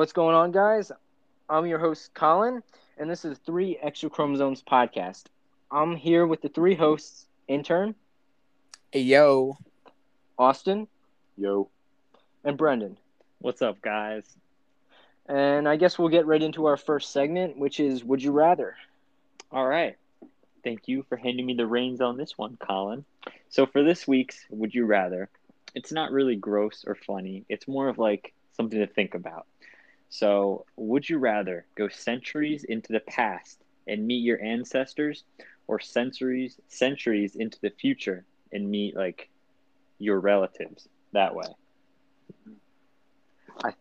What's going on, guys? I'm your host, Colin, and this is Three Extra Chromosomes Podcast. I'm here with the three hosts intern, Hey, yo. Austin, Yo. and Brendan. What's up, guys? And I guess we'll get right into our first segment, which is Would You Rather? All right. Thank you for handing me the reins on this one, Colin. So, for this week's Would You Rather, it's not really gross or funny. It's more of like something to think about. So, would you rather go centuries into the past and meet your ancestors or centuries centuries into the future and meet like your relatives that way? I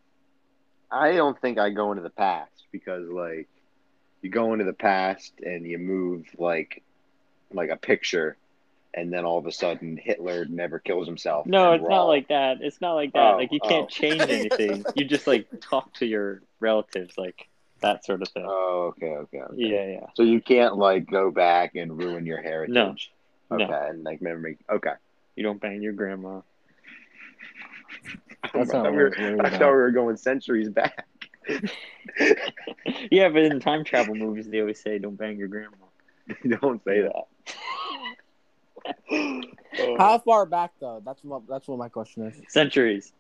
I don't think I go into the past because like you go into the past and you move like like a picture and then all of a sudden Hitler never kills himself. No, it's not all- like that. It's not like that. Oh, like you oh. can't oh. change anything. you just like talk to your relatives like that sort of thing. Oh, okay, okay, okay. yeah, yeah. So you can't like go back and ruin your heritage. No. Okay, and like memory. Okay. You don't bang your grandma. That's I not we I were, worried I thought we were going centuries back. yeah, but in time travel movies, they always say don't bang your grandma. don't say that. How far back though? That's what that's what my question is. Centuries.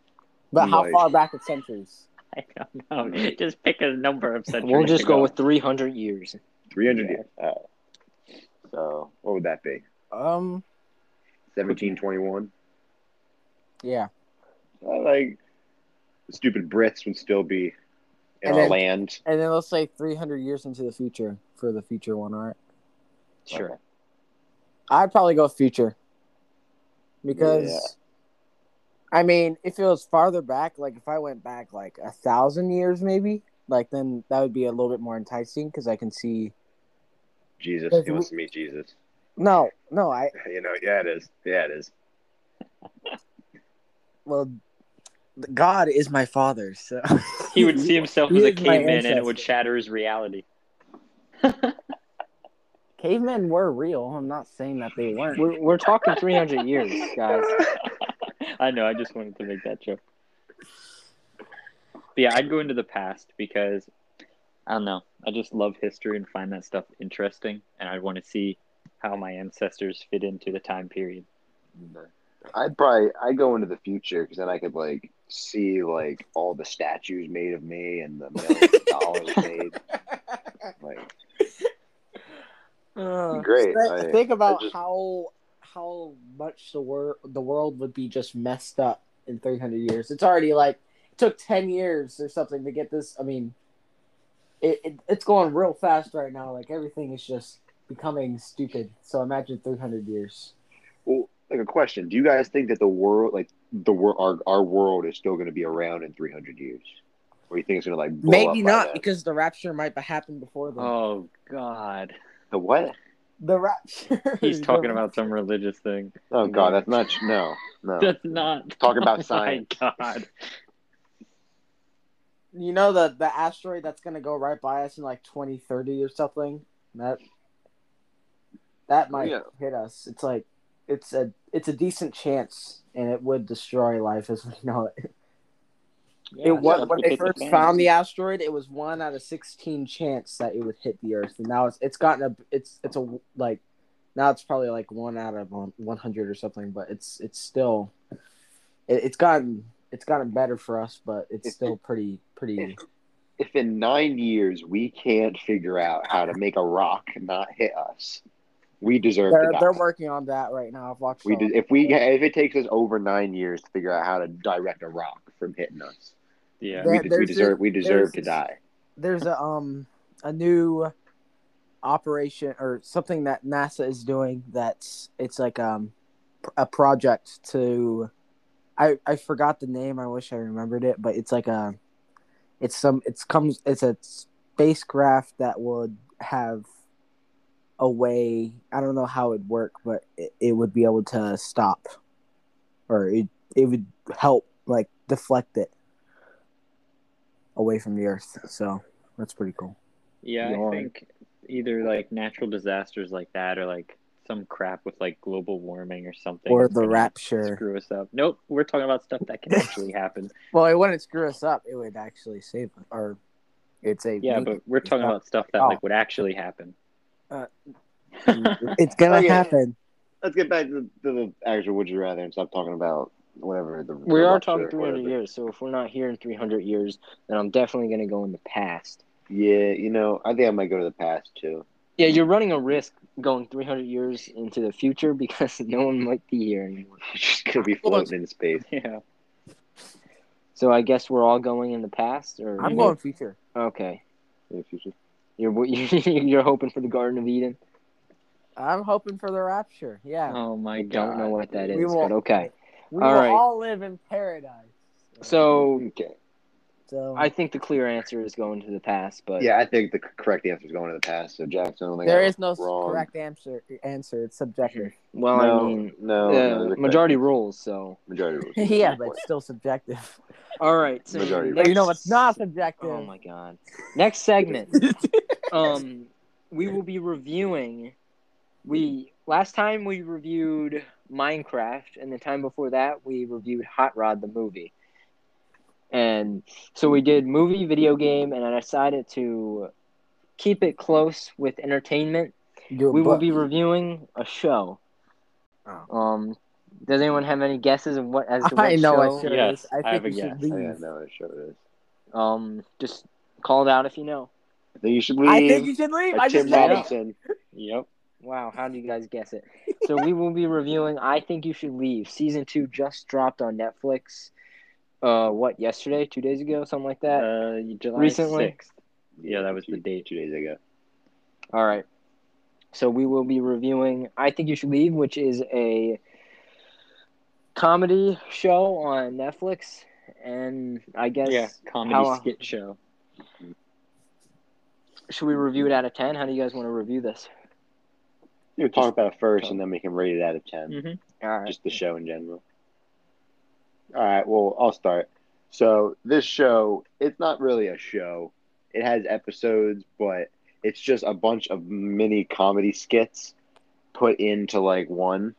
But how Like- far back in centuries? I don't know. Just pick a number of centuries. We'll just to go with 300 years. 300 Yeah. years. Uh, so what would that be? Um, 1721? yeah. Uh, like the stupid Brits would still be in And our then- land. And then let's say 300 years into the future for the future one, all right? Sure. Okay. I'd probably go future. Because Yeah. I mean, if it was farther back, like if I went back like a thousand years maybe, like then that would be a little bit more enticing because I can see Jesus. Because He wants to meet Jesus. no, no, I You know, yeah, it is. Yeah, it is. well God is my father, so He would see himself He as a is my caveman, and it would shatter his reality. Cavemen were real. I'm not saying that they weren't. We're, we're talking 300 years, guys. I know. I just wanted to make that joke. But yeah, I'd go into the past because I don't know. I just love history and find that stuff interesting, and I want to see how my ancestors fit into the time period. I'd probably I'd go into the future because then I could like see like all the statues made of me and the millions of dollars made. Like, Uh, Great. Think, I- think about I just- how how much the world the world would be just messed up in 300 years. It's already like it took 10 years or something to get this. I mean, it, it it's going real fast right now. Like everything is just becoming stupid. So imagine 300 years. well, like a question: Do you guys think that the world, like the world, our our world, is still going to be around in three hundred years? Or you think it's going to like blow Maybe up not then? because the rapture might happen before then. Oh God, the what? the rapture. he's talking about some religious thing. Oh God, that's not no no. That's not Talk about Oh, science. My God. You know the the asteroid that's gonna go right by us in like 2030 or something. That that oh, might Yeah. hit us. It's like it's a it's a decent chance, and it would destroy life as we know it. Yeah, it was when they first fan. found the asteroid. It was one out of 16 chance that it would hit the Earth, and now it's it's gotten a it's it's a like now it's probably like one out of 100 or something. But it's it's still it, it's gotten it's gotten better for us, but it's If- still pretty pretty. if- If in nine years we can't figure out how to make a rock not hit us, we deserve They're, they're working on that right now. I've watched. we if we if it takes us over nine years to figure out how to direct a rock from hitting us, Yeah. There- we, we deserve a- we deserve to die. There's a um a new operation or something that NASA is doing that's it's like um a project to I I forgot the name. I wish I remembered it, but it's like a it's some it's comes it's a spacecraft that would have a way I don't know how it'd work, but it, it would be able to stop or it it would help like deflect it away from the earth. So that's pretty cool. Yeah, Yeah. I think either like natural disasters like that or like some crap with like global warming or something. Or the rapture. Screw us up. Nope, we're talking about stuff that can actually happen. Well, it wouldn't screw us up. It would actually save us. Or it's a Yeah, but we're talking not- about stuff that Oh. like would actually happen. Uh, it's gonna Okay. happen. Let's get back to, to the actual would you rather and stop talking about whatever the We the are talking 300 years, so if we're not here in 300 years, then I'm definitely going to go in the past. Yeah, you know, I think I might go to the past too. Yeah, you're running a risk going 300 years into the future because no one might be here anymore. You're just gonna be Well, floating in space. Yeah. So I guess we're all going in the past, or I'm going future. Okay, in the future. you're you're hoping for the Garden of Eden. I'm hoping for the rapture. Yeah, Oh my I god. don't know what that is, We will- but okay. We all all live in paradise. So Okay. so I think the clear answer is going to the past, but Yeah, I think the correct answer is going to the past. So Jackson, I don't there I is no wrong. correct answer. Answer. It's subjective. well, no, I mean, no, uh, no, majority correct- rules. So Majority rules. yeah, but it's still subjective. all right. So Majority But you know next- what's not subjective? Oh my god. Next segment. um we will be reviewing we last time we reviewed minecraft and the time before that we reviewed hot rod the movie and so we did movie video game and i decided to keep it close with entertainment Do a we will be reviewing a show Oh. um does anyone have any guesses of what as to what I know show? what show Yes, it is. I I think have a guess. leave. I know what show it is. um just call it out if you know I think you should leave. I think you should leave. I just Tim said it. Robinson. Yep. Wow, how do you guys guess it? so we will be reviewing I Think You Should Leave. Season two just dropped on Netflix. Uh what, yesterday, two days ago, something like that? Uh, July Recently? 6th. Yeah, that was the day two days ago. All right. So we will be reviewing I Think You Should Leave, which is a comedy show on Netflix. And I guess Yeah, comedy how- skit show. should we review it out of ten? How do you guys want to review this? You talk about it first, and then we can rate it out of ten. Mm-hmm. All right. just the show in general. All right, well, I'll start. So this show, it's not really a show. It has episodes, but it's just a bunch of mini comedy skits put into like one,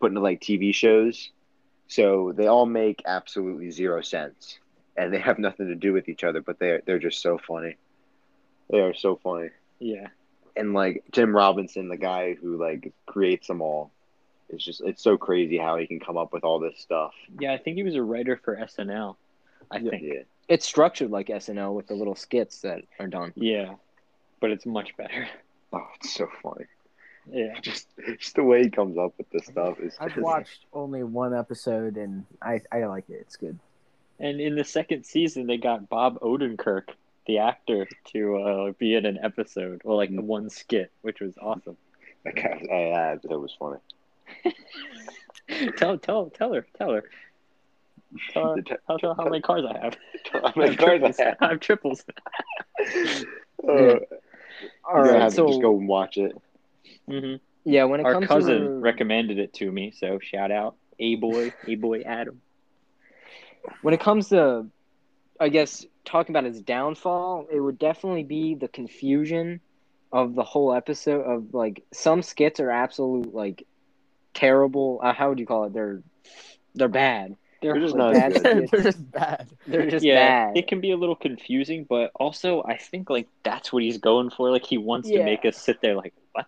put into like TV shows. So they all make absolutely zero sense, and they have nothing to do with each other. But they're they're just so funny. They are so funny, Yeah. And like Tim Robinson, the guy who like creates them all, it's just it's so crazy how he can come up with all this stuff. Yeah, I think he was a writer for SNL. I think. Yeah. It's structured like SNL with the little skits that are done. Yeah. But it's much better. Oh, it's so funny. Yeah. Just just the way he comes up with this stuff is. I've just- watched only one episode and I I like it. It's good. And in the second season, they got Bob Odenkirk, the actor, to uh, be in an episode or like one skit, which was awesome. That guy, I, I, that was funny. tell, tell, tell her, tell her. Tell her, tell her how many cars I have. How I many have cars triples. I have? I have triples. Uh, All you're gonna right. have to So just go and watch it. hmm yeah, when it Our comes cousin to recommended it to me, so shout out, a boy, a boy Adam. when it comes to i guess talking about his downfall it would definitely be the confusion of the whole episode of like some skits are absolute like terrible uh, how would you call it they're they're bad they're, They're just like, not bad good. They're just bad. they're just yeah, bad it can be a little confusing, but also I think like that's what he's going for. Like he wants Yeah. to make us sit there like what?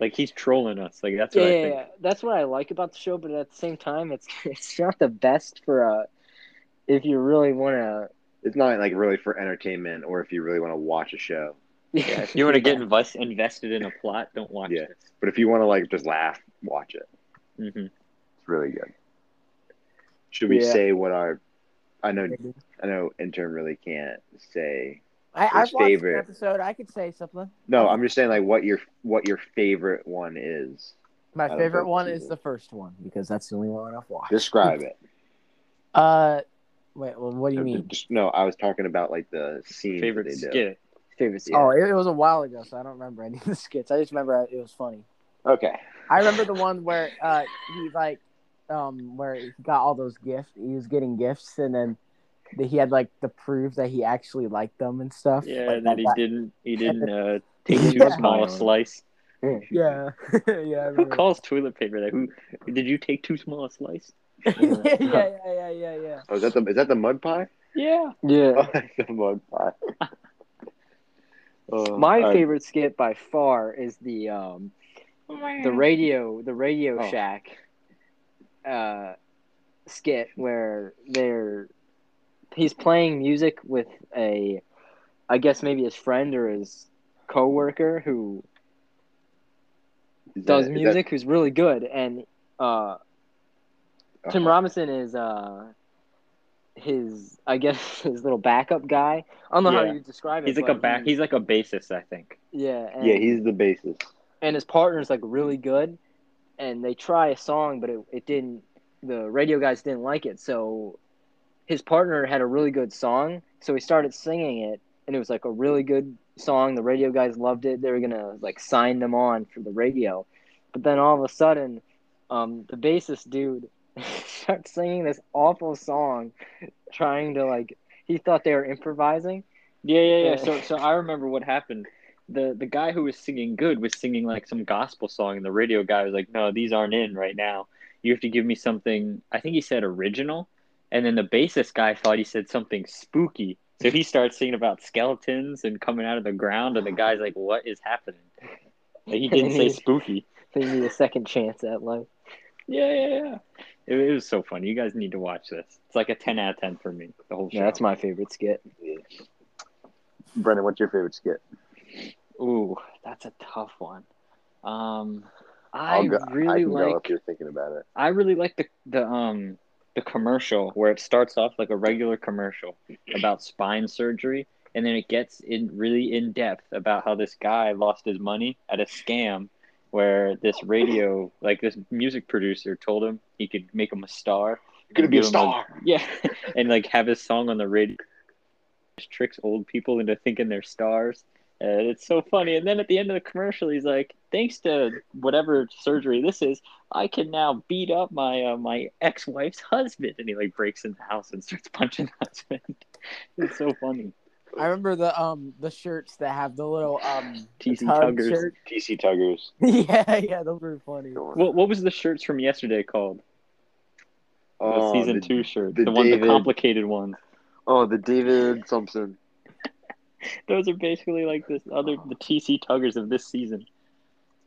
Like he's trolling us. Like that's yeah, what I think. yeah. that's what i like about the show but at the same time it's it's not the best for uh if you really want to It's not like really for entertainment or if you really want to watch a show. Yeah, if you want to get invest, invested in a plot, don't watch Yeah. this. But if you want to like just laugh, watch it. hmm It's really good. Should we Yeah. say what our? I know, I know. Intern really can't say. I, I've watched favorite. an episode. I could say something. No, I'm just saying like what your what your favorite one is. My favorite one is the first one because that's the only one I've watched. Describe it. Uh, wait. Well, what do you No, mean? just- No, I was talking about like the scene Favorite they do. skit. favorites. Oh, it, it was a while ago, so I don't remember any of the skits. I just remember it was funny. Okay. I remember the one where uh he like um where he got all those gifts. He was getting gifts, and then the, he had like to prove that he actually liked them and stuff. Yeah, Like, and then that he guy- didn't. He didn't uh, take Yeah. too small a slice. Yeah, yeah. Who calls toilet paper that? Who did you take too small a slice? yeah, yeah, yeah, yeah, yeah, yeah. Oh, is that the is that the mud pie? Yeah. Yeah. Oh, that's the mud pie. Oh, My all right. favorite skit by far is the um the radio the Radio Oh. Shack uh skit where they're he's playing music with a I guess maybe his friend or his coworker who Is that- does is that- music who's really good and uh Tim uh-huh. Robinson is uh his I guess his little backup guy. I don't know Yeah. how you describe it. He's like a back. He's like a bassist, I think. yeah, and, Yeah, he's the bassist. and his partner's like really good, and they try a song, but it, it didn't. The radio guys didn't like it, so his partner had a really good song, so he started singing it, and it was like a really good song. The radio guys loved it. They were gonna like sign them on for the radio, but then all of a sudden, um, the bassist dude starts singing this awful song, trying to like. He thought they were improvising. Yeah, yeah, yeah. Yeah. So, so I remember what happened. The the guy who was singing good was singing like some gospel song, and the radio guy was like, "No, these aren't in right now. You have to give me something." I think he said original, and then the bassist guy thought he said something spooky, so he starts singing about skeletons and coming out of the ground, and the guy's like, "What is happening?" Like, he didn't say spooky. They need a second chance at life. Yeah, yeah, yeah. It, it was so funny. You guys need to watch this. It's like a ten out of ten for me. The whole show. Yeah, that's my favorite skit. Brendan, what's your favorite skit? Ooh, that's a tough one. Um, I I'll go, I really can like. go if you're thinking about it. I really like the the um the commercial where it starts off like a regular commercial about spine surgery, and then it gets in really in depth about how this guy lost his money at a scam where this radio like this music producer told him he could make him a star. You're gonna be a star. yeah, and like have his song on the radio. Tricks old people into thinking they're stars. And it's so funny. And then at the end of the commercial, he's like, "Thanks to whatever surgery this is, I can now beat up my uh, my ex wife's husband." And he like breaks in the house and starts punching the husband. it's so funny. I remember the um the shirts that have the little um TC tug Tuggers. shirt. TC Tuggers. yeah, yeah, those were funny. What what was the shirts from yesterday called? The Oh, season the- two shirts, the the, one, the complicated ones. Oh, the David Thompson. Those are basically like this other the TC Tuggers of this season.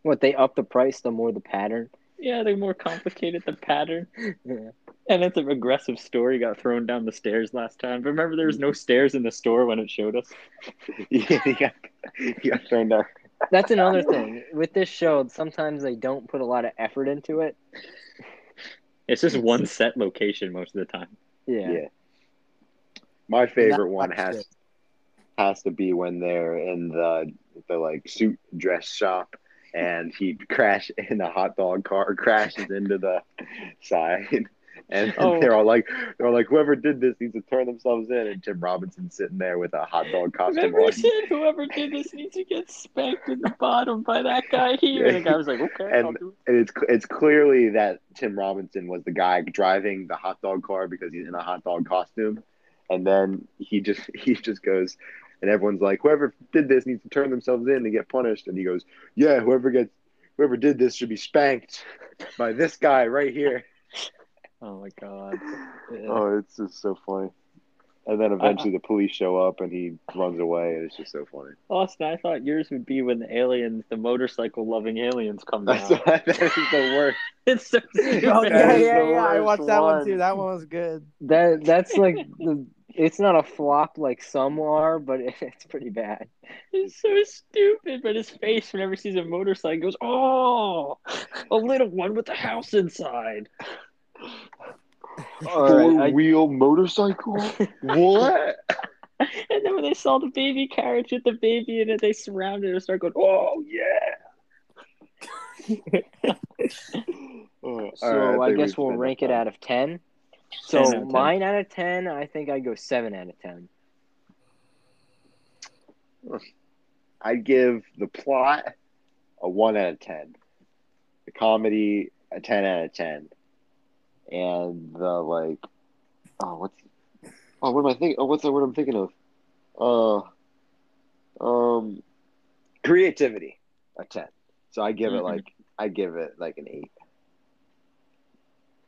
What they up the price, the more the pattern. Yeah, they're more complicated. The pattern. Yeah. And it's an aggressive story. Got thrown down the stairs last time. But remember, there was no stairs in the store when it showed us. yeah, he got, he got thrown down. That's another thing with this show. Sometimes they don't put a lot of effort into it. It's just one set location most of the time. Yeah. Yeah. My favorite That- one has it. has to be when they're in the the like suit dress shop and he crash in the hot dog car crashes into the side and Oh. they're all like they're all like whoever did this needs to turn themselves in and Tim Robinson's sitting there with a hot dog costume Remember, on. said whoever did this needs to get spanked in the bottom by that guy here. And the guy was like, "Okay, I'll And- do And it's it's clearly that Tim Robinson was the guy driving the hot dog car because he's in a hot dog costume, and then he just he just goes, and everyone's like, whoever did this needs to turn themselves in and get punished, and he goes, yeah, whoever gets whoever did this should be spanked by this guy right here. Oh my god. Yeah. Oh, it's just so funny. And then eventually the police show up and he runs away, and it's just so funny. Austin, I thought yours would be when the aliens, the motorcycle loving aliens, come That's down. that is the worst. it's so stupid. Oh, yeah, yeah, yeah. I watched that one one. too. That one was good. That that's like the. It's not a flop like some are, but it's pretty bad. It's so stupid, but his face whenever he sees a motorcycle goes, "Oh, a little one with a house inside." All right, Four I- wheel motorcycle? what? And then when they saw the baby carriage with the baby in it, they surrounded it and started going, "Oh yeah!" Oh, So all right, I, guess we've we'll rank it out of ten. 10 So out of 10. mine out of ten, I think I'd go seven out of ten. I'd give the plot a one out of ten, the comedy a ten out of ten, and the like, oh what's, oh what am I thinking? Oh what's the word I'm thinking of? Uh, um, creativity a ten. So I give it Mhm. like I give it like an eight,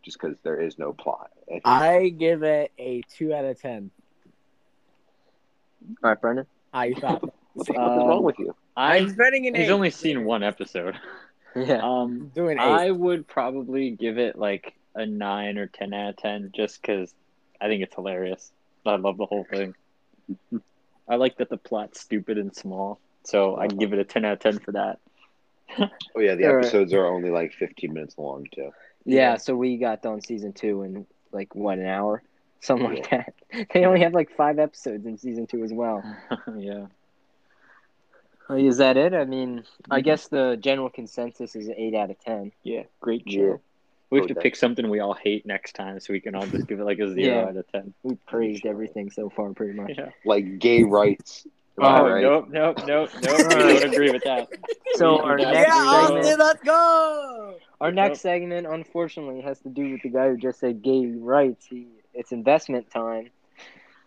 just because there is no plot. It's- I give it a two out of ten. All right, Brendan. How you thought? what the fuck is wrong Um, with you? I'm I spending an he's eight. only seen one episode. Yeah. Um, doing eight. I would probably give it like a nine or ten out of ten, just because I think it's hilarious. I love the whole thing. I like that the plot's stupid and small, so I'd give it a ten out of ten for that. Oh yeah, the All right. episodes are only like fifteen minutes long too. Yeah, so we got done season two in like what an hour, something like that. They only have like five episodes in season two as well. yeah. Is that it? I mean, I Mhm. guess the general consensus is eight out of ten. Yeah, great Yeah. show. We have to Okay. pick something we all hate next time, so we can all just give it like a zero Yeah. out of ten. We praised everything so far, pretty much. Yeah. Like gay rights. Am Oh right? nope, nope, nope, nope. we don't agree with that. So our we- next yeah, segment, Austin, let's go. our next segment, unfortunately, has to do with the guy who just said gay rights. He, it's investment time.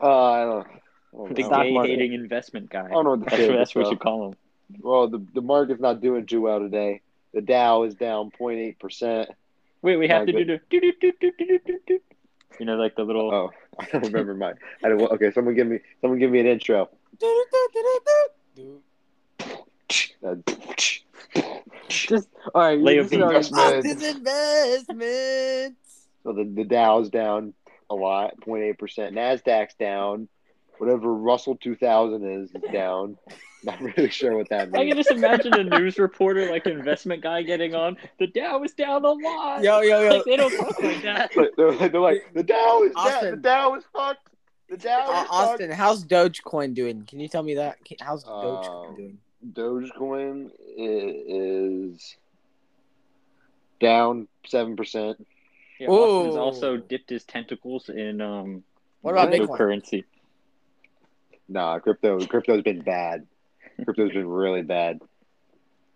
Uh, I don't, I don't The gay hating investment guy. I don't know what That's, say. what- that's what so. we should call him. Well, the the market's not doing too well today. The Dow is down 0.8 percent. Wait, we have my to good. do the You know, like the little. Oh, I don't remember mine. I don't. Okay, someone give me, someone give me an intro. Just all right. Lay of is investments. this. So the the Dow's down a lot, eight percent. Nasdaq's down Whatever Russell 2000 is is down. Not really sure what that means. I can just imagine a news reporter, like an investment guy, getting on. The Dow is down a lot. Yo, yo, yo. Like they don't talk like that. But they're, they're like the Dow is down. The Dow is fucked. The Dow is Uh, fucked. Austin, how's Dogecoin doing? Can you tell me that? How's Dogecoin Um, doing? Dogecoin is down seven percent. Yeah, Austin's Ooh. also dipped his tentacles in um What about Bitcoin? cryptocurrency. Nah, crypto crypto's been bad. Crypto's been really bad.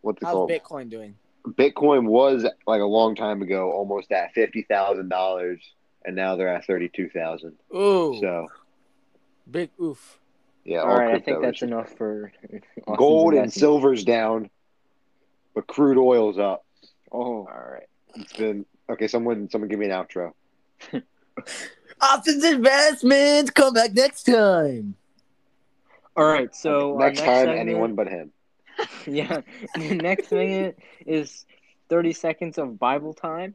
What's it How's called? Bitcoin doing? Bitcoin was like a long time ago, almost at fifty thousand dollars, and now they're at thirty two thousand. Ooh, So big oof. yeah, all all right, I think that's enough for Austin's Gold and silver's down, but crude oil's up. Oh, all right. It's been okay. Someone, someone, give me an outro. Austin's investments. Come back next time. All right. So our next, time, segment- anyone but him. yeah. The next segment is thirty seconds of Bible time.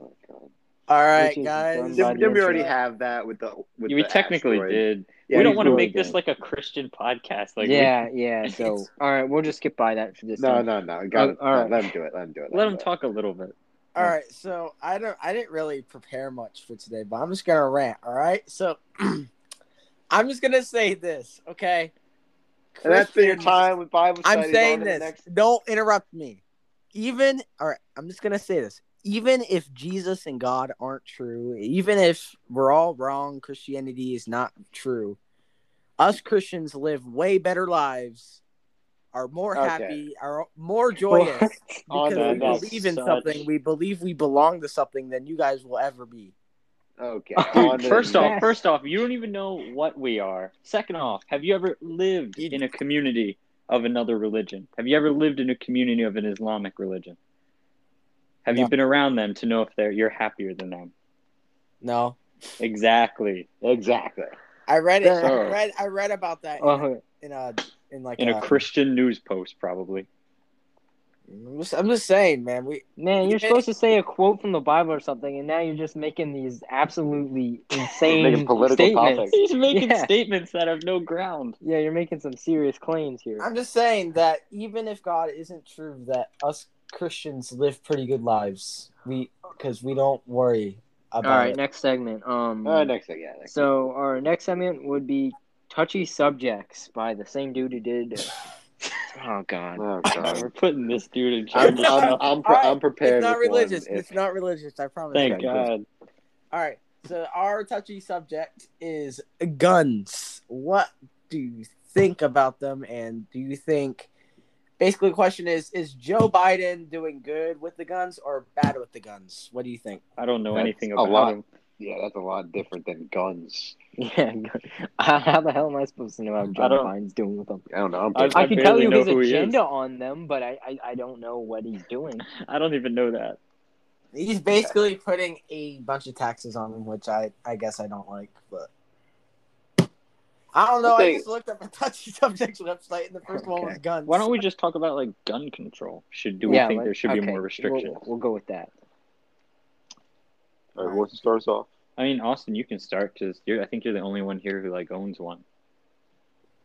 Oh, God. All right, guys. Didn't, didn't we already have that with the? With we the technically asteroid? did. Yeah, we don't want to really make this like a Christian podcast. Like, yeah, yeah. So all right, we'll just skip by that for this. No, time. no, no. Got Oh, it. all right. Let him do it. Let him do it. we, let him do it. talk a little bit. All right, so I don't I didn't really prepare much for today, but I'm just gonna rant, all right? So I'm just gonna say this, okay? And that's your time with Bible studies. I'm saying On to the this. next- Don't interrupt me. Even all right, I'm just gonna say this. Even if Jesus and God aren't true, even if we're all wrong, Christianity is not true. Us Christians live way better lives, are more Okay. happy, are more joyous because to we believe in such- something. We believe we belong to something than you guys will ever be. Okay. Dude, on to First next- off, first off, you don't even know what we are. Second off, have you ever lived in a community of another religion? Have you ever lived in a community of an Islamic religion? Have No. you been around them to know if they're you're happier than them? No, Exactly. exactly. I read it. I read. I read about that in, Oh, in a in like In a a Christian news post, probably. I'm just, I'm just saying, man. We man, you're Yeah. supposed to say a quote from the Bible or something, and now you're just making these absolutely insane Making political statements. topics. He's making Yeah. statements that have no ground. Yeah, you're making some serious claims here. I'm just saying that even if God isn't true, that us Christians live pretty good lives. We because we don't worry about right, it. next segment. Um, All right, next thing. Yeah. Next so our next segment would be touchy subjects by the same dude who did. Oh God. Oh, God, God. we're putting this dude in charge. I'm, of I'm. I'm, pre- All right, I'm prepared. It's not with one religious. if- It's not religious. I promise. Thank Okay, God. All right. So our touchy subject is guns. What do you think about them? And do you think basically the question is is Joe Biden doing good with the guns or bad with the guns? What do you think? I don't know That's anything a about lot. Him. Yeah, that's a lot different than guns. Yeah. How how the hell am I supposed to know how John don't- doing with them? I don't know. I'm I- I, can tell you know his who he is. agenda on them, but I, I, I don't know what he's doing. I don't even know that. He's basically putting a bunch of taxes on them, which I, I guess I don't like, but I don't know. I just looked up a touchy subjects website, and the first one was guns. Why don't we just talk about like gun control? Should do we think let- there should be more restrictions? We'll, we'll go with that. All right, who wants to start us off? I mean, Austin, you can start because you're. I think you're the only one here who like owns one.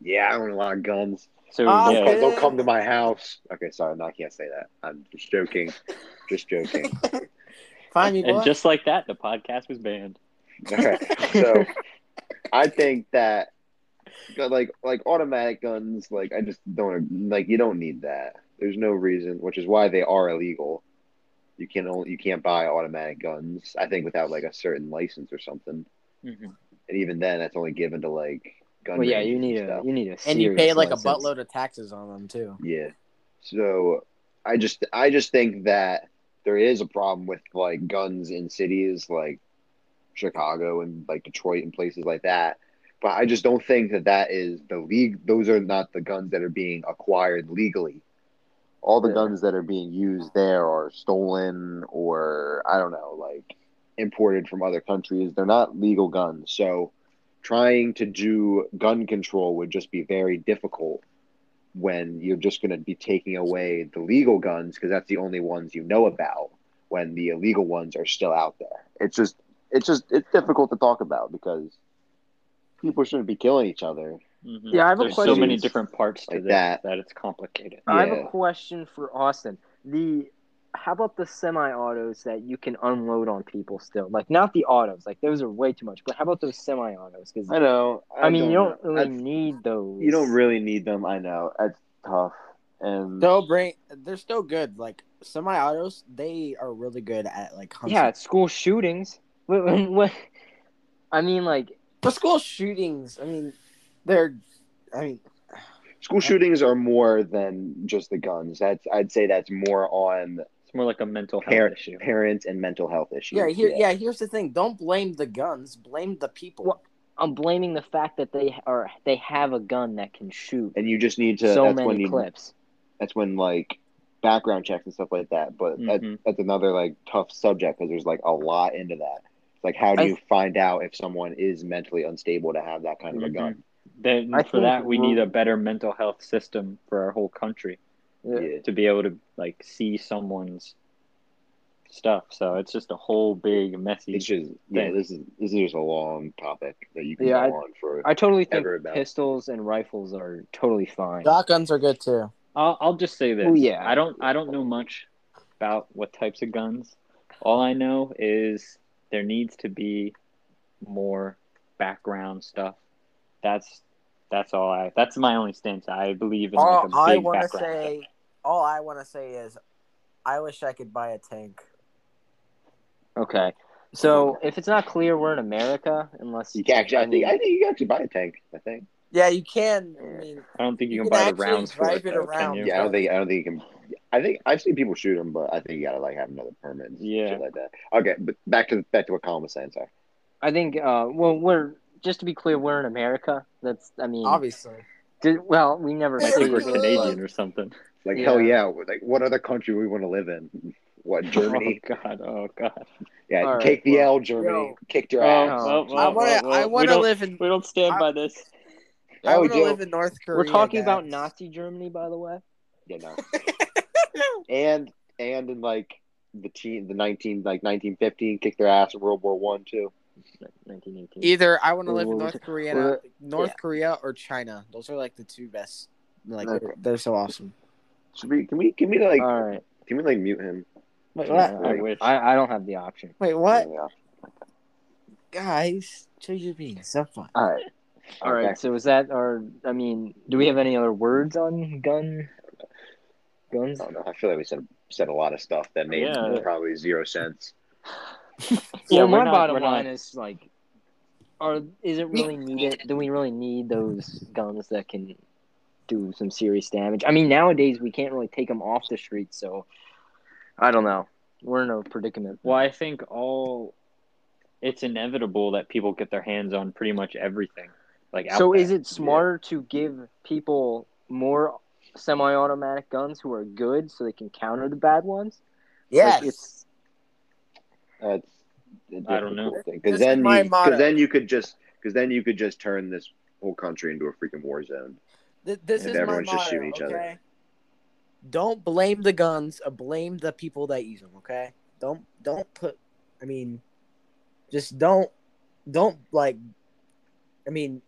Yeah, I own a lot of guns. So Ah, yeah, okay. Don't come to my house. Okay, sorry, no, I can't say that. I'm just joking. Just joking. Find me, boy. and just like that, the podcast was banned. All right. So I think that like like automatic guns, like I just don't like you don't need that. There's no reason, which is why they are illegal. You can only you can't buy automatic guns. I think without like a certain license or something. hmm And even then, that's only given to like gun. Well, yeah, ranges you and need a stuff. you need a and you pay like license. a buttload of taxes on them too. Yeah. So I just I just think that there is a problem with like guns in cities like Chicago and like Detroit and places like that. But I just don't think that that is the league. Those are not the guns that are being acquired legally. All the Yeah. guns that are being used there are stolen or I don't know, like imported from other countries. They're not legal guns. So trying to do gun control would just be very difficult when you're just going to be taking away the legal guns because that's the only ones you know about when the illegal ones are still out there. It's just it's just it's difficult to talk about because people shouldn't be killing each other. Hmm Yeah, I have a There's so many different parts to Like this that. that. it's complicated. I have a question for Austin. The how about the semi-autos that you can unload on people still? Like not the autos, like those are way too much. But how about those semi-autos? Because I know. I, mean, you don't know. really That's- need those. you don't really need them. I know. That's tough. And Still bring. They're still good. Like semi-autos, they are really good at like hunting. Yeah, it's school shootings. What, what? I mean, like for school shootings. I mean, they're. I mean, school shootings are more than just the guns. That's I'd say that's more on It's more like a mental health Parent- issue. parents and mental health issues. yeah. Here, yeah. Here's the thing. Don't blame the guns. Blame the people. Well, I'm blaming the fact that they are they have a gun that can shoot And you just need to. so that's when many you, clips. That's when like background checks and stuff like that. But that, Mhm. that's another like tough subject because there's like a lot into that. Like how do I- you find out if someone is mentally unstable to have that kind of a Mhm. gun? Then I for that, we need a better mental health system for our whole country Yeah. to be able to like see someone's stuff. So it's just a whole big messy. It's just yeah. Thing. This is this is just a long topic that you can Yeah, go on for. I totally think about. pistols and rifles are totally fine. Shotguns are good too. I'll, I'll just say this. Oh, yeah. I don't I don't know much about what types of guns. All I know is there needs to be more background stuff. That's that's all I. That's my only stance. I believe in All like a I big want to background. say, all I want to say is, I wish I could buy a tank. Okay. So if it's not clear, we're in America, unless You can actually, I, I think, I think you can actually buy a tank. I think. Yeah, you can. I mean, I don't think you, You can can buy the rounds for it. it though, can around. you? Yeah, I don't think I don't think you can. I think I've seen people shoot them, but I think you gotta like have another permit. And Yeah. shit like that. Okay, but back to back to what Colin was saying. Sorry. I think. Uh, well, we're just to be clear, we're in America. That's. I mean, obviously. did, well, we never. I think we're Canadian or something. Like Yeah. hell yeah! Like what other country we want to live in? What Germany? Oh god! Oh god! yeah, All right, take the well, L, Germany. yo. Kicked your Oh, ass. Oh. well, I want to. I want to don't- live in. We don't stand I- by this. I want to live in North Korea. We're talking about. Nazi Germany, by the way. Yeah, no. and and in like the teen, the nineteen like nineteen fifteen, kicked their ass in World War One too. 1918. Either I want to live in North Korea, well, North yeah. Korea or China. Those are like the two best. Like Okay. they're, they're so awesome. Should we? Can we? Can we like? All right. can we like mute him? Wait, Yeah. what? I wish. I, I don't have the option. Wait, what? Yeah. Guys, you're being so fun. All right. All right. Okay. So is that our? I mean, do we have any other words on gun? Guns. I don't know. I feel like we said said a lot of stuff that made Yeah. probably zero sense. Yeah, well, my not- bottom we're not- line is like, are is it really needed? Do we really need those guns that can do some serious damage? I mean, nowadays we can't really take them off the street, so I don't know. We're in a predicament. Well, I think all it's inevitable that people get their hands on pretty much everything. Like So there. is it smarter to give people more semi-automatic guns who are good so they can counter the bad ones? Yes. Like, it's That's I don't know. because then you because then you could just because then you could just turn this whole country into a freaking war zone. Th- this And is my everyone's just shooting each other. Don't blame the guns, or blame the people that use them. Okay? Don't don't put. I mean, just don't don't like. I mean,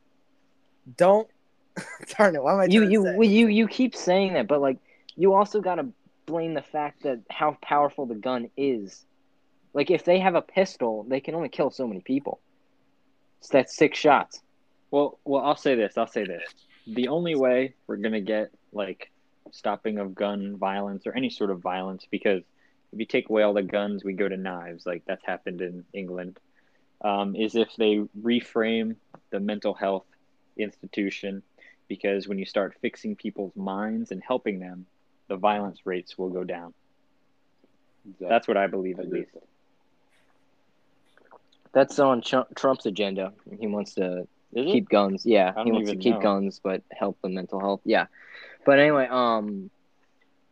don't. Darn it! Why am I? you trying to you say? you you keep saying that, but like you also gotta blame the fact that how powerful the gun is. Like if they have a pistol, they can only kill so many people. It's that six shots. Well, well, I'll say this. I'll say this. The only way we're gonna get like stopping of gun violence or any sort of violence, because if you take away all the guns, we go to knives. Like that's happened in England. Um, is if they reframe the mental health institution, because when you start fixing people's minds and helping them, the violence rates will go down. That's what I believe, at least. That's on Ch- Trump's agenda. He wants to keep guns. Yeah, he wants to keep know. guns, but help the mental health. Yeah, but anyway, um,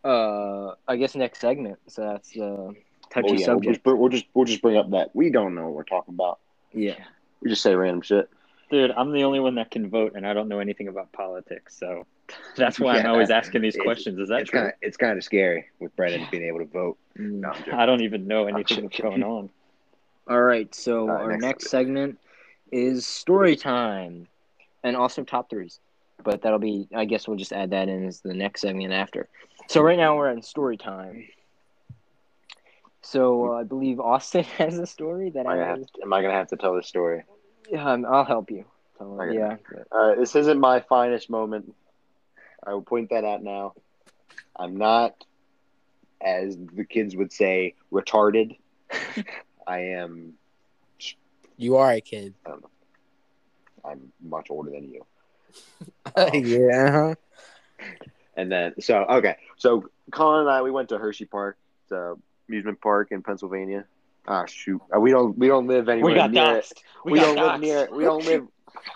uh, I guess next segment. So that's the touchy Oh, yeah, we'll subject. just, we'll just we'll just bring up that we don't know what we're talking about. Yeah. We just say random shit. Dude, I'm the only one that can vote, and I don't know anything about politics. So that's why I'm always asking these questions. Is that it's true? kind of it's kind of scary with Brendan being able to vote. Mm. No, I'm joking. I don't even know anything that's going on. All right. So All right, our next next segment is story time, and also top threes. But that'll be. I guess we'll just add that in as the next segment after. So right now we're in story time. So uh, I believe Austin has a story that Am I, I have to, am I gonna have to tell the story? Yeah, um, I'll help you. Tell Okay. Yeah. Right, this isn't my finest moment. I will point that out now. I'm not, as the kids would say, retarded. I am. You are a kid. I don't know. I'm much older than you. yeah. huh And then, so okay, so Colin and I we went to Hersheypark, the amusement park in Pennsylvania. Ah, shoot, Uh, we don't we don't live anywhere We got near it. doxxed. We, got don't live near. It. We don't live.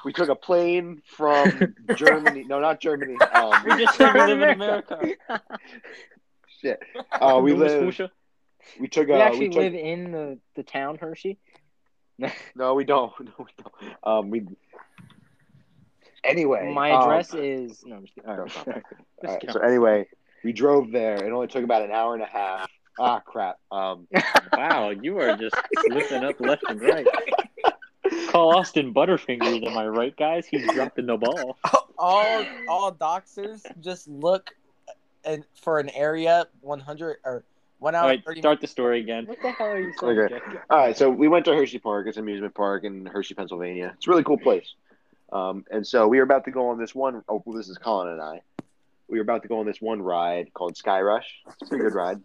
We took a plane from Germany. No, not Germany. Um, We just said we live in America. shit. Uh, we Nova live. Scotia. We took. We Uh, actually we took, live in the, the town Hershey. No, we don't. No, we don't. Um, we. Anyway, My um, address is no. I'm just kidding. All No, right. it's not Just all right, so anyway, we drove there. It only took about an hour and a half. Ah, crap. Um, Wow, you are just slipping up left and right. Call Austin Butterfingers, am I right, guys? He's dropping the ball. all all doxers just look and for an area 100 or one hour All right, 30 start the story again. What the hell are you saying? Okay. All right, so we went to Hersheypark. It's an amusement park in Hershey, Pennsylvania. It's a really cool place. Um, and so we were about to go on this one oh well, this is Colin and I. We were about to go on this one ride called Skyrush. It's a pretty good ride.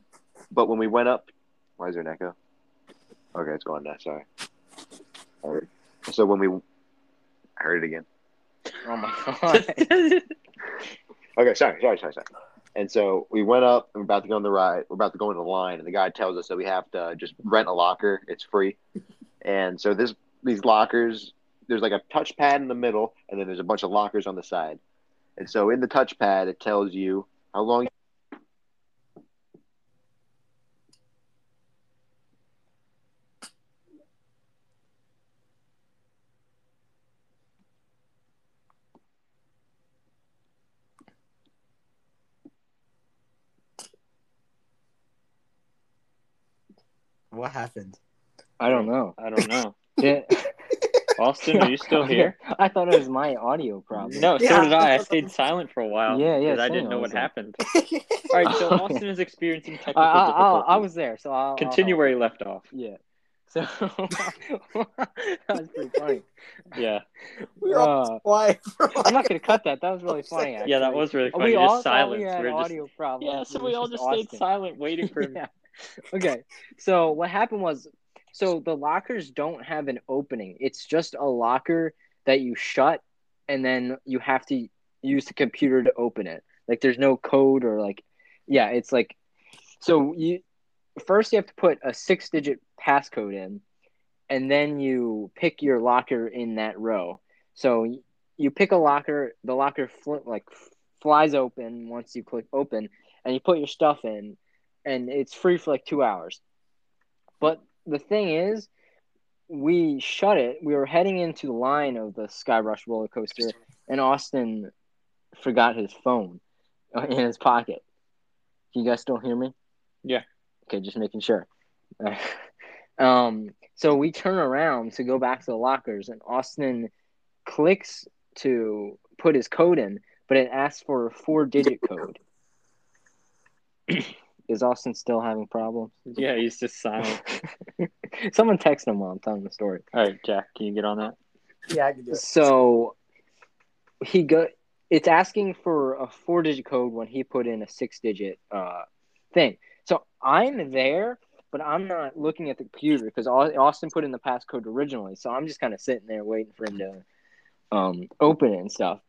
But when we went up, why is there an echo? Okay, it's gone now. Sorry. All right. So when we, I heard it again. Oh my god. Okay, sorry, sorry, sorry, sorry. And so we went up and we're about to go on the ride. We're about to go into the line, and the guy tells us that we have to just rent a locker. It's free. And so this these lockers, there's like a touchpad in the middle, and then there's a bunch of lockers on the side. And so in the touchpad, it tells you how long. What happened I don't know. I don't know. Yeah. Austin, are you still here? I thought it was my audio problem. No, so Yeah. did I. I stayed silent for a while. Yeah, yeah, Because I didn't know what like- happened. All right, so Austin is experiencing technical I, I, difficulties. I was there, so I'll Continue I'll, where he left off. Yeah. So that was pretty funny. Yeah, we were all Uh, quiet for like- I'm not gonna cut that. That was really funny. Actually. yeah, that was really funny. We just all silence. thought we had were just audio problems. yeah, so It we all just just stayed silent, waiting for him. yeah. Okay. So what happened was, so the lockers don't have an opening. It's just a locker that you shut, and then you have to use the computer to open it. Like there's no code or like, yeah, it's like, so you first you have to put a six-digit passcode in, and then you pick your locker in that row. So you pick a locker, the locker fl- like flies open once you click open, and you put your stuff in, and it's free for like two hours. But the thing is, we shut it. We were heading into the line of the Skyrush roller coaster, and Austin forgot his phone uh, in his pocket. Can you guys still hear me? Yeah. Okay, just making sure. um, so we turn around to go back to the lockers, and Austin clicks to put his code in, but it asks for a four-digit code. Is Austin still having problems? Yeah, he's just silent. Someone text him while I'm telling the story. All right, Jack, can you get on that? Yeah, I can do it. So he go. It's asking for a four-digit code when he put in a six-digit uh, thing. So I'm there, but I'm not looking at the computer because Austin put in the passcode originally. So I'm just kind of sitting there waiting for him to um, open it and stuff.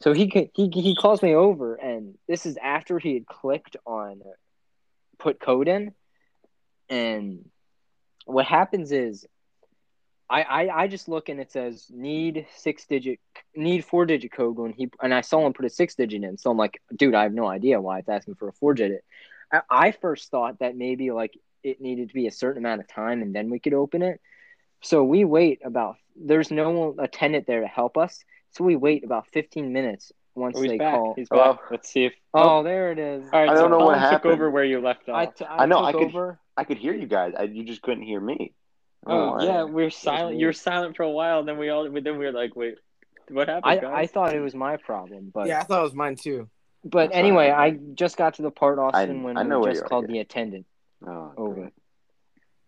So he he he calls me over, and this is after he had clicked on put code in, and what happens is I, I, I just look and it says need six digit need four digit code when he and I saw him put a six digit in. So I'm like, dude, I have no idea why it's asking for a four digit. I, I first thought that maybe like it needed to be a certain amount of time and then we could open it. So we wait about there's no attendant there to help us. So we wait about 15 minutes once Oh, they back. call. He's Hello? back. Let's see if. Oh, there it is. All right, I so don't know what Colin took over where you left off. I, t- I, I know, took I could- over. I could hear you guys. I, you just couldn't hear me. Oh, oh, I oh why. yeah, we are silent. You were silent for a while, and then we all. Then we were like, wait, what happened, I, guys? I thought it was my problem, but Yeah, I thought it was mine too. but That's anyway, all I just got to the part Austin when I know we just called yeah. the attendant Oh, over. great.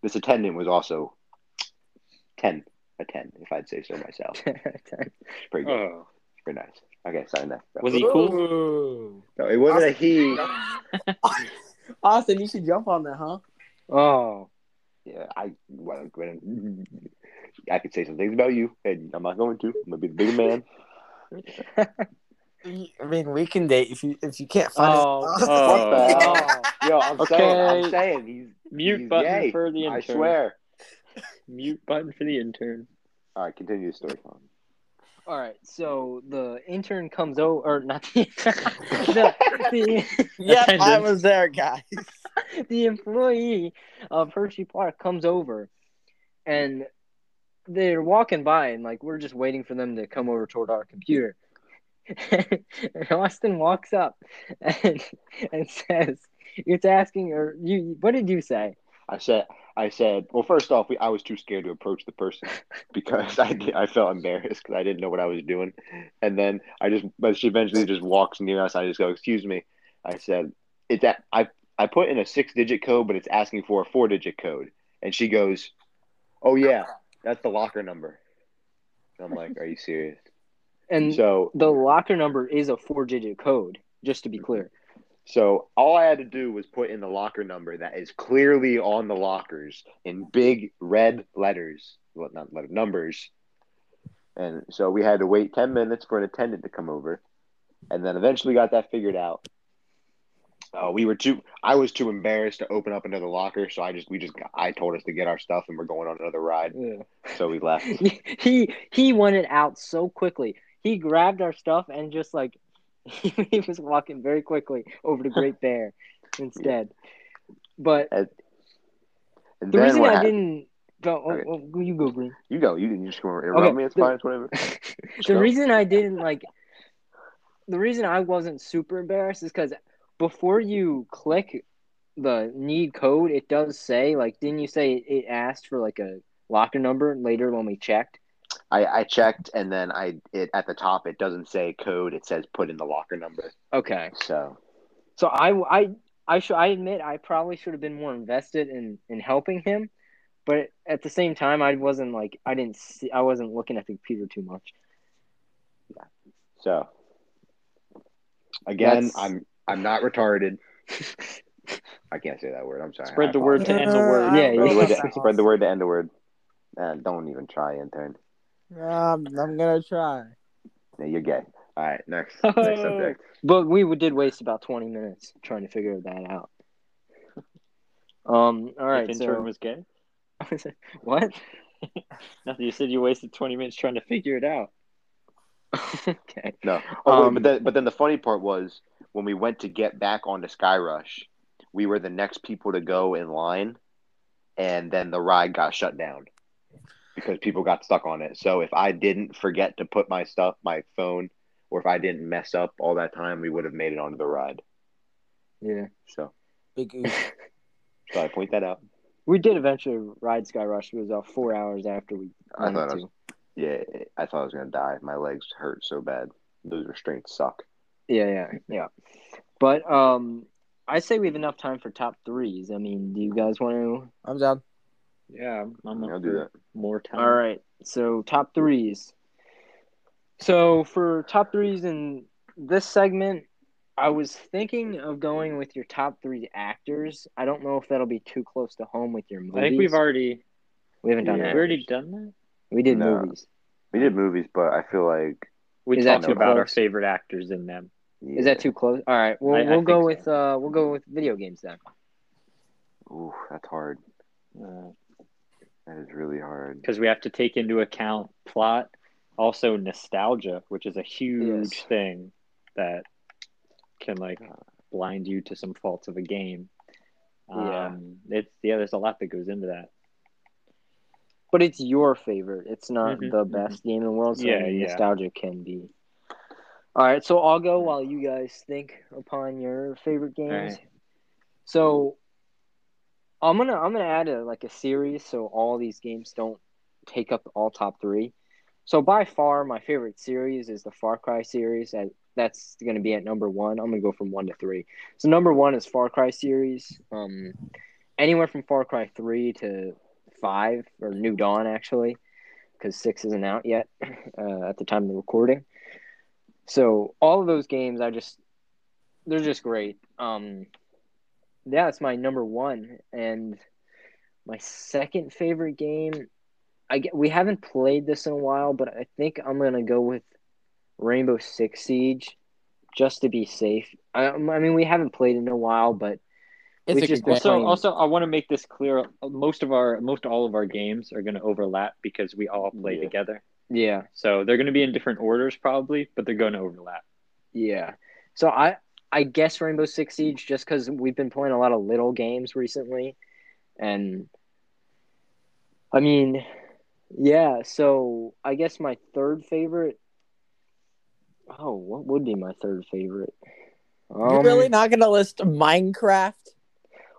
This attendant was also ten, a ten, if I'd say so myself. Pretty good. oh, Pretty nice. Okay, sorry next. was he cool? Ooh. No, it wasn't a he. Austin, you should jump on that, huh? oh, Yeah, I well, I could say some things about you, and I'm not going to. I'm gonna be the bigger man. I mean, we can date if you if you can't find Oh, it. oh. What the hell? oh. Yo, I'm Okay. saying, I'm saying, he's Mute he's button gay. for the intern. I swear. Mute button for the intern. All right, continue the story. Colin. All right, so the intern comes over, or not the the, the, Yep, I was there, guys. the employee of Hersheypark comes over, and they're walking by, and like we're just waiting for them to come over toward our computer. and Austin walks up and and says, "It's asking, or you? What did you say?" I said, I said, well, first off, we, I was too scared to approach the person because I, I felt embarrassed because I didn't know what I was doing. And then I just, but she eventually just walks near us. I just go, excuse me. I said, it's that I, I put in a six digit code, but it's asking for a four digit code. And she goes, oh, yeah, that's the locker number. And I'm like, are you serious? And So, the locker number is a four-digit code, just to be mm-hmm. clear. So all I had to do was put in the locker number that is clearly on the lockers in big red letters, well, not letter numbers. And so we had to wait ten minutes for an attendant to come over, and then eventually got that figured out. Uh, we were too. I was too embarrassed to open up another locker, so I just we just I told us to get our stuff and we're going on another ride. Yeah. So we left. he he wanted out so quickly. He grabbed our stuff and just like he was walking very quickly over to Great Bear instead. But And the reason I happened- didn't go, oh, Okay. oh, you go green. You go. You can just go interrupt Okay, me. It's the- fine. It's whatever. the go. reason I didn't like the reason I wasn't super embarrassed is because before you click the need code, it does say like didn't you say it asked for like a locker number later when we checked? I, I checked and then I it at the top it doesn't say code it says put in the locker number Okay. so So I I I should I admit I probably should have been more invested in in helping him, but at the same time I wasn't like I didn't see I wasn't looking at the computer too much. Yeah. So again That's- I'm I'm not retarded I can't say that word I'm sorry Spread the word to end the word. Yeah, spread, the word yeah. to, spread the word to end the word uh, don't even try intern Um, I'm gonna try. yeah, you're gay all right next next subject But we did waste about twenty minutes trying to figure that out. Um. All right. if intern So was gay. what? Nothing. You said you wasted 20 minutes trying to figure it out. okay. No. Oh, wait, Um, but then, but then the funny part was when we went to get back onto Skyrush, we were the next people to go in line, and then the ride got shut down because people got stuck on it. So if I didn't forget to put my stuff, my phone, or if I didn't mess up all that time, we would have made it onto the ride. Yeah. So, Big oof. so I point that out. We did eventually ride Skyrush. It was about four hours after we I thought I was, yeah, I thought I was gonna die. My legs hurt so bad. Those restraints suck. Yeah, yeah, yeah. But um, I say we have enough time for top threes. I mean, do you guys want to? I'm down. Yeah, I'm up I'll do for that. more time. All right. So top threes. So for top threes in this segment, I was thinking of going with your top three actors. I don't know if that'll be too close to home with your movies. I think we've already we haven't done Yeah. we that. already done that. We did No. movies. We did movies, but I feel like We Is that talked too about our close? favorite actors in them. Is that too close? All right. Well, I- I we'll go with so. uh, we'll go with video games then. Ooh, that's hard. Because That is really hard. Because we have to take into account plot, also nostalgia, which is a huge Yes. thing that can like blind you to some faults of a game. Yeah. Um, it's yeah, there's a lot that goes into that. But it's your favorite. It's not Mhm, the mhm. best game in the world. So Yeah, I mean, yeah. nostalgia can be. All right, so I'll go while you guys think upon your favorite games. right. So I'm gonna I'm gonna add a like a series so all these games don't take up all top three. So by far my favorite series is the Far Cry series. I, that's gonna be at number one. I'm gonna go from one to three. So number one is Far Cry series. Um, anywhere from Far Cry three to five or New Dawn actually, because six isn't out yet uh, at the time of the recording. So all of those games, I just they're just great. Um, yeah, it's my number one, and my second favorite game. I get we haven't played this in a while, but I think I'm gonna go with Rainbow Six Siege, just to be safe. I, um, I mean, we haven't played in a while, but It's a just good been. Also, playing- also, I want to make this clear. Most of our, most all of our games are going to overlap because we all play Yeah. together. yeah, So they're going to be in different orders probably, but they're going to overlap. Yeah. So I I guess Rainbow Six Siege just because we've been playing a lot of little games recently, and I mean, yeah. So I guess my third favorite. Oh, what would be my third favorite? You're Um, really not gonna list Minecraft?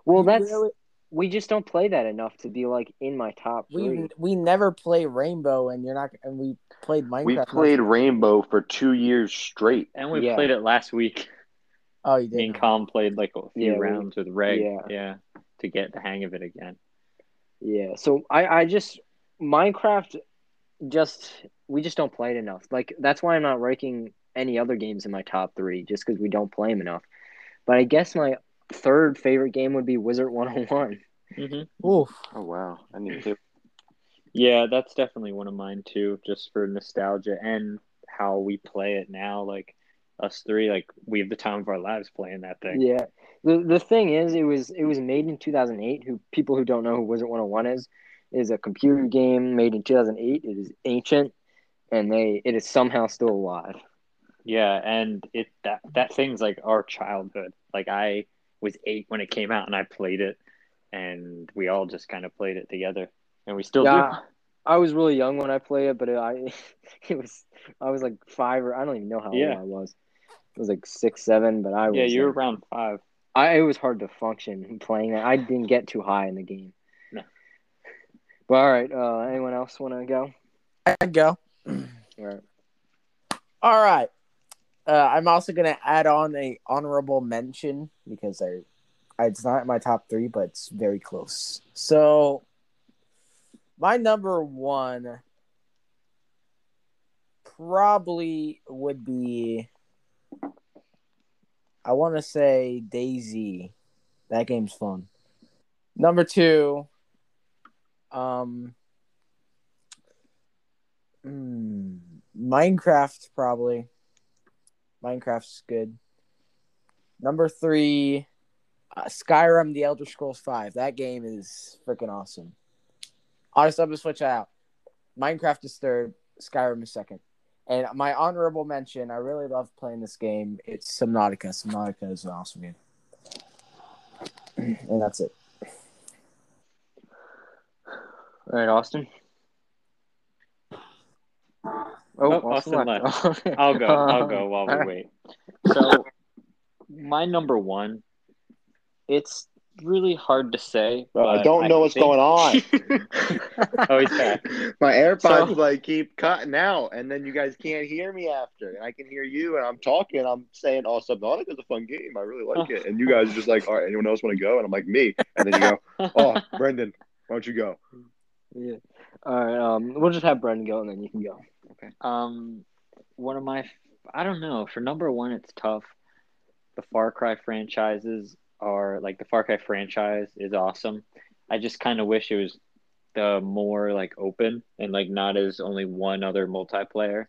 well. That's really- we just don't play that enough to be like in my top three. we we never play Rainbow, and you're not. And we played Minecraft. We played Rainbow for two years straight. And we Yeah. played it last week. Oh, you Me and did. Colin played like a few Yeah, we- rounds with Reg. yeah. Yeah. To get the hang of it again. Yeah, so I I just Minecraft just we just don't play it enough. Like that's why I'm not ranking any other games in my top 3 just cuz we don't play them enough. But I guess my third favorite game would be Wizard 101. hmm Oof. Oh wow, I need to. Yeah, that's definitely one of mine too, just for nostalgia and how we play it now. Like us three, like we have the time of our lives playing that thing. Yeah. The the thing is it was it was made in 2008. Who people who don't know who Wizard 101 is is a computer game made in 2008. It is ancient and they it is somehow still alive. Yeah, and it that that thing's like our childhood. Like I was eight when it came out, and I played it, and we all just kind of played it together, and we still Yeah, I was really young when I played it, but it, I it was I was like five or I don't even know how Yeah. old I was. It was like six, seven, but I was. Yeah, you were uh, around five. I it was hard to function playing that. I didn't get too high in the game. No. But all right, uh, anyone else want to go? I'd go. All right. All right. Uh, I'm also gonna add on a honorable mention because I, it's not in my top three, but it's very close. So, my number one probably would be. I want to say DayZ. That game's fun. Number two. Um. hmm, Minecraft probably. Minecraft's good. Number three, uh, Skyrim: The Elder Scrolls Five. That game is freaking awesome. Honestly, I'm gonna switch out. Minecraft is third, Skyrim is second. And my honorable mention, I really love playing this game. It's Subnautica. Subnautica is an awesome game. And that's it. All right, Austin. Oh, oh Austin I'll go. I'll go while we wait. So, my number one, it's really hard to say. Bro, I don't know what's think- going on. oh, he's back. My AirPods So- like keep cutting out, and then you guys can't hear me after, and I can hear you, and I'm talking. I'm saying, "Oh, Subnautica is a fun game. I really like it." And you guys are just like, "All right, anyone else want to go?" And I'm like, "Me." And then you go, "Oh, Brendan, why don't you go?" Yeah. All right. Um, we'll just have Brendan go, and then you can go. Okay. Um, one of my, I don't know. For number one, it's tough. The Far Cry franchises are like the Far Cry franchise is awesome. I just kind of wish it was the more like open and like not as only one other multiplayer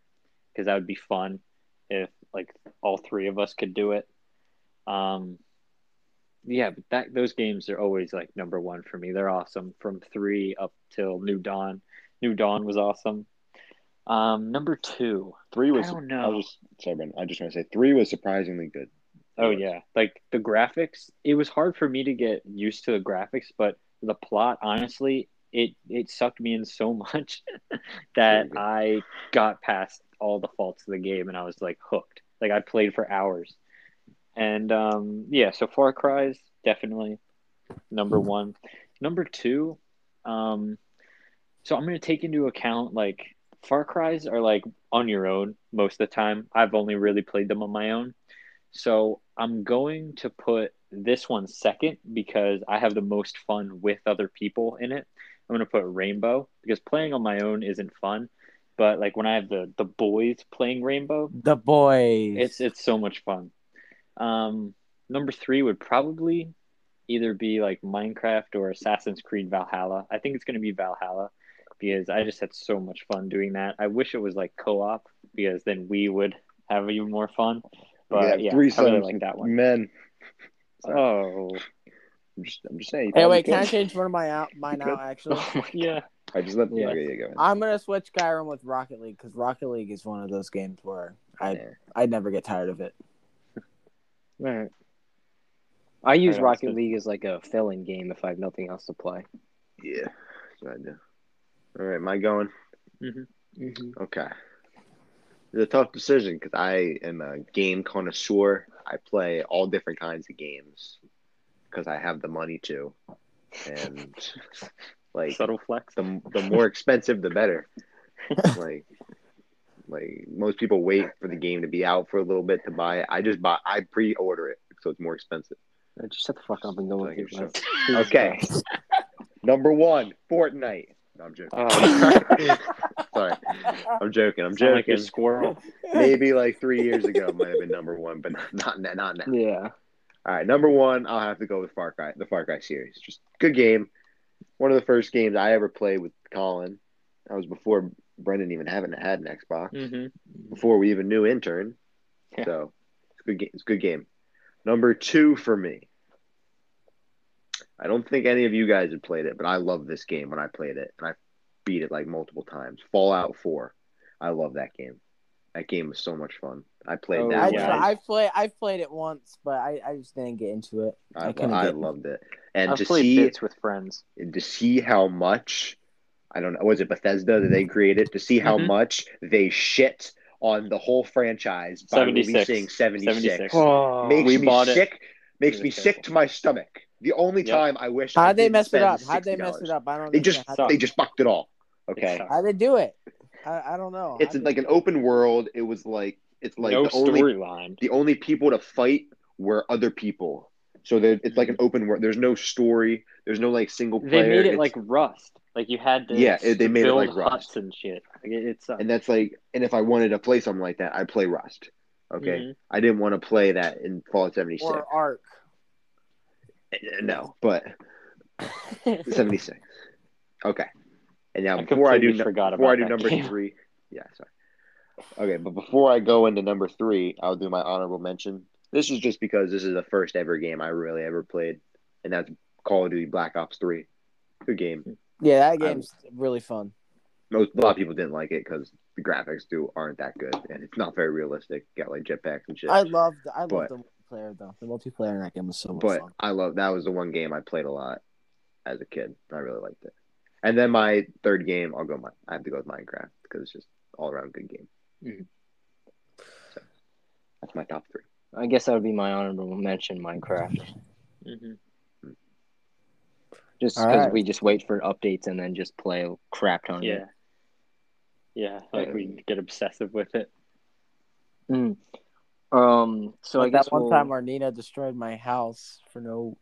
because that would be fun if like all three of us could do it. Um, yeah, but that those games are always like number one for me. They're awesome from three up till New Dawn. New Dawn was awesome. Um, number two. Three was. I don't know. I was just sorry, Brendan. I just want to say three was surprisingly good. Oh yeah, like the graphics. It was hard for me to get used to the graphics, but the plot, honestly, it it sucked me in so much that I got past all the faults of the game and I was like hooked. Like I played for hours. And um yeah, so Far Cry's definitely number one. Number two, um so I'm gonna take into account like Far Cry's are like on your own most of the time. I've only really played them on my own. So I'm going to put this one second because I have the most fun with other people in it. I'm going to put Rainbow because playing on my own isn't fun, but like when I have the the boys playing Rainbow, The boys. it's it's so much fun. Um, number three would probably either be like Minecraft or Assassin's Creed Valhalla. I think it's going to be Valhalla because I just had so much fun doing that. I wish it was like co-op because then we would have even more fun. But yeah, three I really sons, like that one. Men. Oh, I'm just, I'm just saying. Hey, wait, can I change one of my out mine You out actually? oh my yeah. I just let. Yeah. Yeah, yeah, go. I'm gonna switch Skyrim with Rocket League because Rocket League is one of those games where I Yeah. I never get tired of it. All right. I use All right, Rocket League as like a filling game if I have nothing else to play. Yeah, that's I do. All right, am I going? Mm-hmm. Okay. It's a tough decision because I am a game connoisseur. I play all different kinds of games because I have the money to, and like Subtle flex. the the more expensive, the better. like, like most people wait for the game to be out for a little bit to buy it. I just buy. I pre-order it, so it's more expensive. Just shut the fuck up and go with Like it. Okay. Number one, Fortnite. No, I'm joking. Oh. Sorry, I'm joking. I'm Sound like joking. a squirrel. Maybe like three years ago might have been number one, but not not not now. Yeah. All right, number one, I'll have to go with Far Cry, the Far Cry series. Just good game. One of the first games I ever played with Colin. That was before Brendan even having had an Xbox. hmm Before we even knew intern. Yeah. So it's good game. It's a good game. Number two for me. I don't think any of you guys had played it, but I love this game when I played it, and I beat it like multiple times. Fallout Four. I love that game. That game was so much fun. I played Oh, that. I one. yeah. I played I played it once, but I, I just didn't get into it. I, I couldn't I loved it, and I've to played see bits with friends. to see how much I don't know was it Bethesda that they created to see how Mhm. much they shit on the whole franchise by 76. releasing 76. 76. Oh, Makes We me bought it. sick. Makes me was sick to my stomach. The only Yep. time I wish I How'd they didn't mess it up? How'd they mess it up? I don't They just they just fucked it all. Okay. How'd they do it? I, I don't know. it's How'd like they- an open world. It was like it's like no the only storyline. the only people to fight were other people. So there, it's like an open world. There's no story. There's no like single player. They made it It's- like Rust. Like you had to Yeah, it- they made it like Rust. and shit. Like it, it and that's like and if i wanted to play something like that i'd play rust okay Mhm. i didn't want to play that in fallout 76 or Ark. Uh, no but 76 okay and now I before i do forgot before i do number game. three yeah sorry okay but before i go into number three i'll do my honorable mention this is just because this is the first ever game i really ever played and that's call of duty black ops 3 good game Yeah, that game's really fun. Most a lot of people didn't like it because the graphics do aren't that good and it's not very realistic. Got like jetpacks and shit. I loved I loved But- the multiplayer though. The multiplayer in that game was so much but fun. I love that was the one game I played a lot as a kid. I really liked it. And then my third game, I'll go. My I have to go with Minecraft because it's just all around good game. Mhm. So that's my top three. I guess that would be my honorable mention, Minecraft. hmm Just because right. we just wait for updates and then just play a crap ton Yeah. it. Yeah, like we get obsessive with it. Mm. Um. So I Like guess that one we'll- time Arnina destroyed my house for no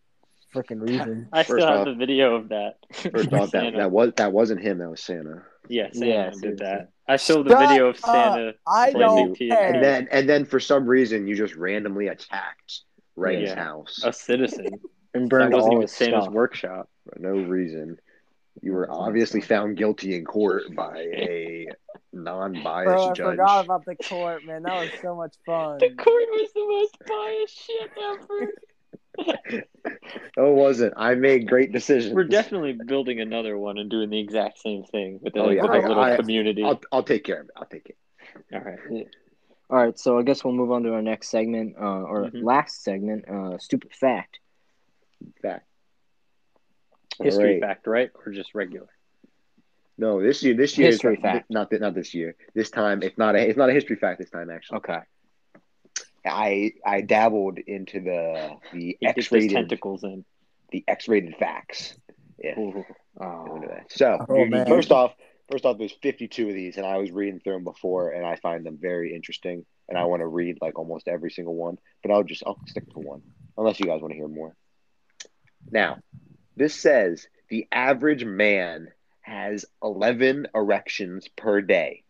freaking reason. I still First have off- the video of that. First off, that, that was that wasn't him. That was Santa. Yeah, Santa Yeah, did seriously. that. I showed the Shut video of up. Santa. I don't care. And then and then for some reason you just randomly attacked Ray's Yeah. house a citizen. and That burned wasn't all even his Santa's stuff. workshop. for no reason. You were obviously found guilty in court by a non-biased Bro, I judge. forgot about the court, man. That was so much fun. The court was the most biased shit ever. No, it wasn't. I made great decisions. We're definitely building another one and doing the exact same thing with a, Oh, yeah. with a I- little I- community. I'll I'll take care of it. I'll take it. All right. All right, so I guess we'll move on to our next segment, uh, or Mhm. last segment, uh, stupid fact. Fact. History All right. fact, right? Or just regular? No, this year. This year. is History not, fact. Not not this year. This time, it's not a. It's not a history fact. This time, actually. Okay. I I dabbled into the the He X-rated tentacles in. the X-rated facts. Yeah. Ooh. Oh. So Oh, man. first off, first off, there's 52 of these, and I was reading through them before, and I find them very interesting, and I want to read like almost every single one, but I'll just I'll stick to one, unless you guys want to hear more. Now, this says the average man has 11 erections per day,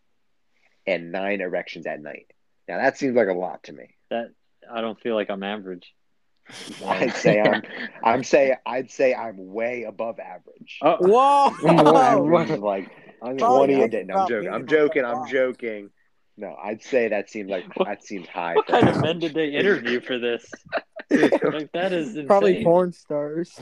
and nine erections at night. Now that seems like a lot to me. That I don't feel like I'm average. I'd say I'm I'm say I'd say I'm way above average. Oh, Whoa! Average like I mean, Oh, 20 a day. No, I'm joking. I'm joking. I'm joking. No, I'd say that seems like What- that seems high. what kind of men did they interview for this? like that is insane. Probably porn stars.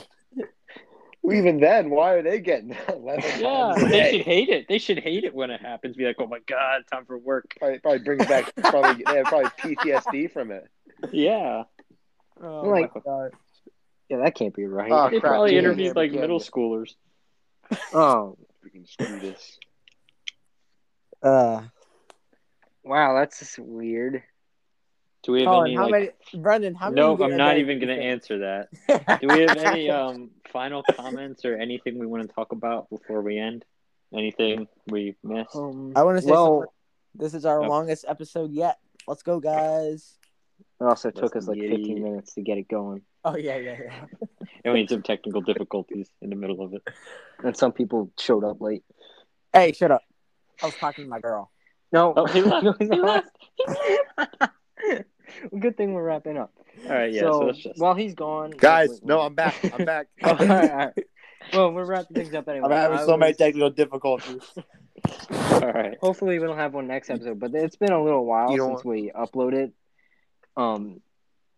Even then, why are they getting 11 Yeah, they should hate it. They should hate it when it happens. Be like, oh my god, time for work. Probably, probably brings back probably they have probably PTSD from it. Yeah, Oh Like- my god. yeah, that can't be right. Oh, they crap, probably yeah, interviewed like yeah, middle yeah. schoolers. oh, Freaking screw this. Uh, wow, that's just weird. Do we have Colin, any how like? many? Brendan, how many? Nope, you get I'm not day, even gonna answer that. Do we have any um final comments or anything we want to talk about before we end? Anything we missed? Um, I want to say well, something. This is our Oh. longest episode yet. Let's go, guys. it also took Let's like 15 it. minutes to get it going, Oh yeah, yeah, yeah. And we had some technical difficulties in the middle of it. and some people showed up late. Hey, shut up. I was talking to my girl. No, Oh, he left. No, He left. Good thing we're wrapping up. All right, yeah. So, so let's just. while he's gone, Guys, wait, wait, no, wait. I'm back. I'm back. all right, all right. Well, we're wrapping things up anyway. I'm having I so many technical difficulties. All right. Hopefully, we don't have one next episode, but it's been a little while You know since we uploaded. Um,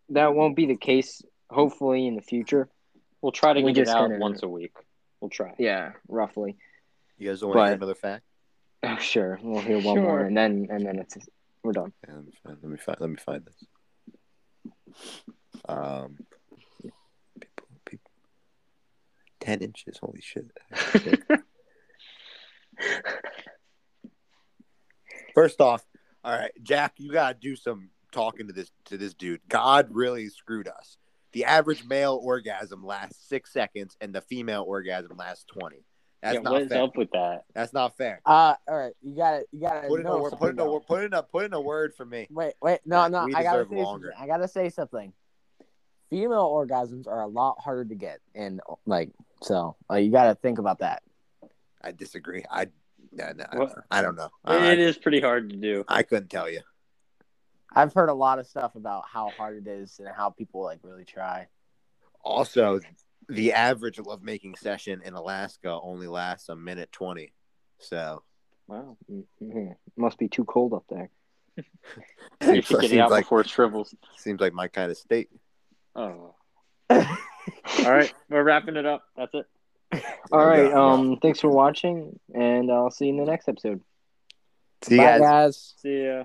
that won't be the case. Hopefully, in the future. We'll try to We get it out gonna- once a week. We'll try. Yeah, roughly. You guys don't want to hear another fact? Oh, sure. We'll hear one Sure. more, and then and then it's we're done. Let me find. Let me find. Let me find this. Um, people, people, ten inches. Holy shit! First off, all right, Jack, you gotta do some talking to this to this dude. God really screwed us. The average male orgasm lasts six seconds, and the female orgasm lasts twenty. That's yeah, not what is fair. up with that? That's not fair. Uh, all right. You got to You got to Put in a word. Put in a Put in a put in a word for me. Wait, wait. No, no. I gotta say longer. something. I gotta say something. Female orgasms are a lot harder to get, and like, so uh, you gotta think about that. I disagree. I, no, no? I don't know. it I, is pretty hard to do. I couldn't tell you. I've heard a lot of stuff about how hard it is and how people like really try. Also, the average lovemaking session in Alaska only lasts a minute twenty. So Wow. Mhm. Must be too cold up there. You should get seems out like before it shrivels. seems like my kind of state. Oh. All right, we're wrapping it up. That's it. All right. Yeah. Um. Thanks for watching, and I'll see you in the next episode. See you Bye, guys. guys. See ya.